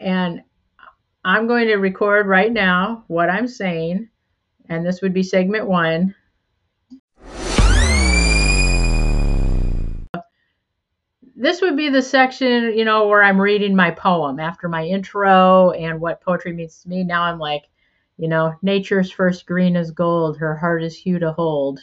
And I'm going to record right now what I'm saying, and this would be segment one. This would be the section, you know, where I'm reading my poem after my intro and what poetry means to me. Now I'm like, you know, nature's first green is gold, her heart is hue to hold.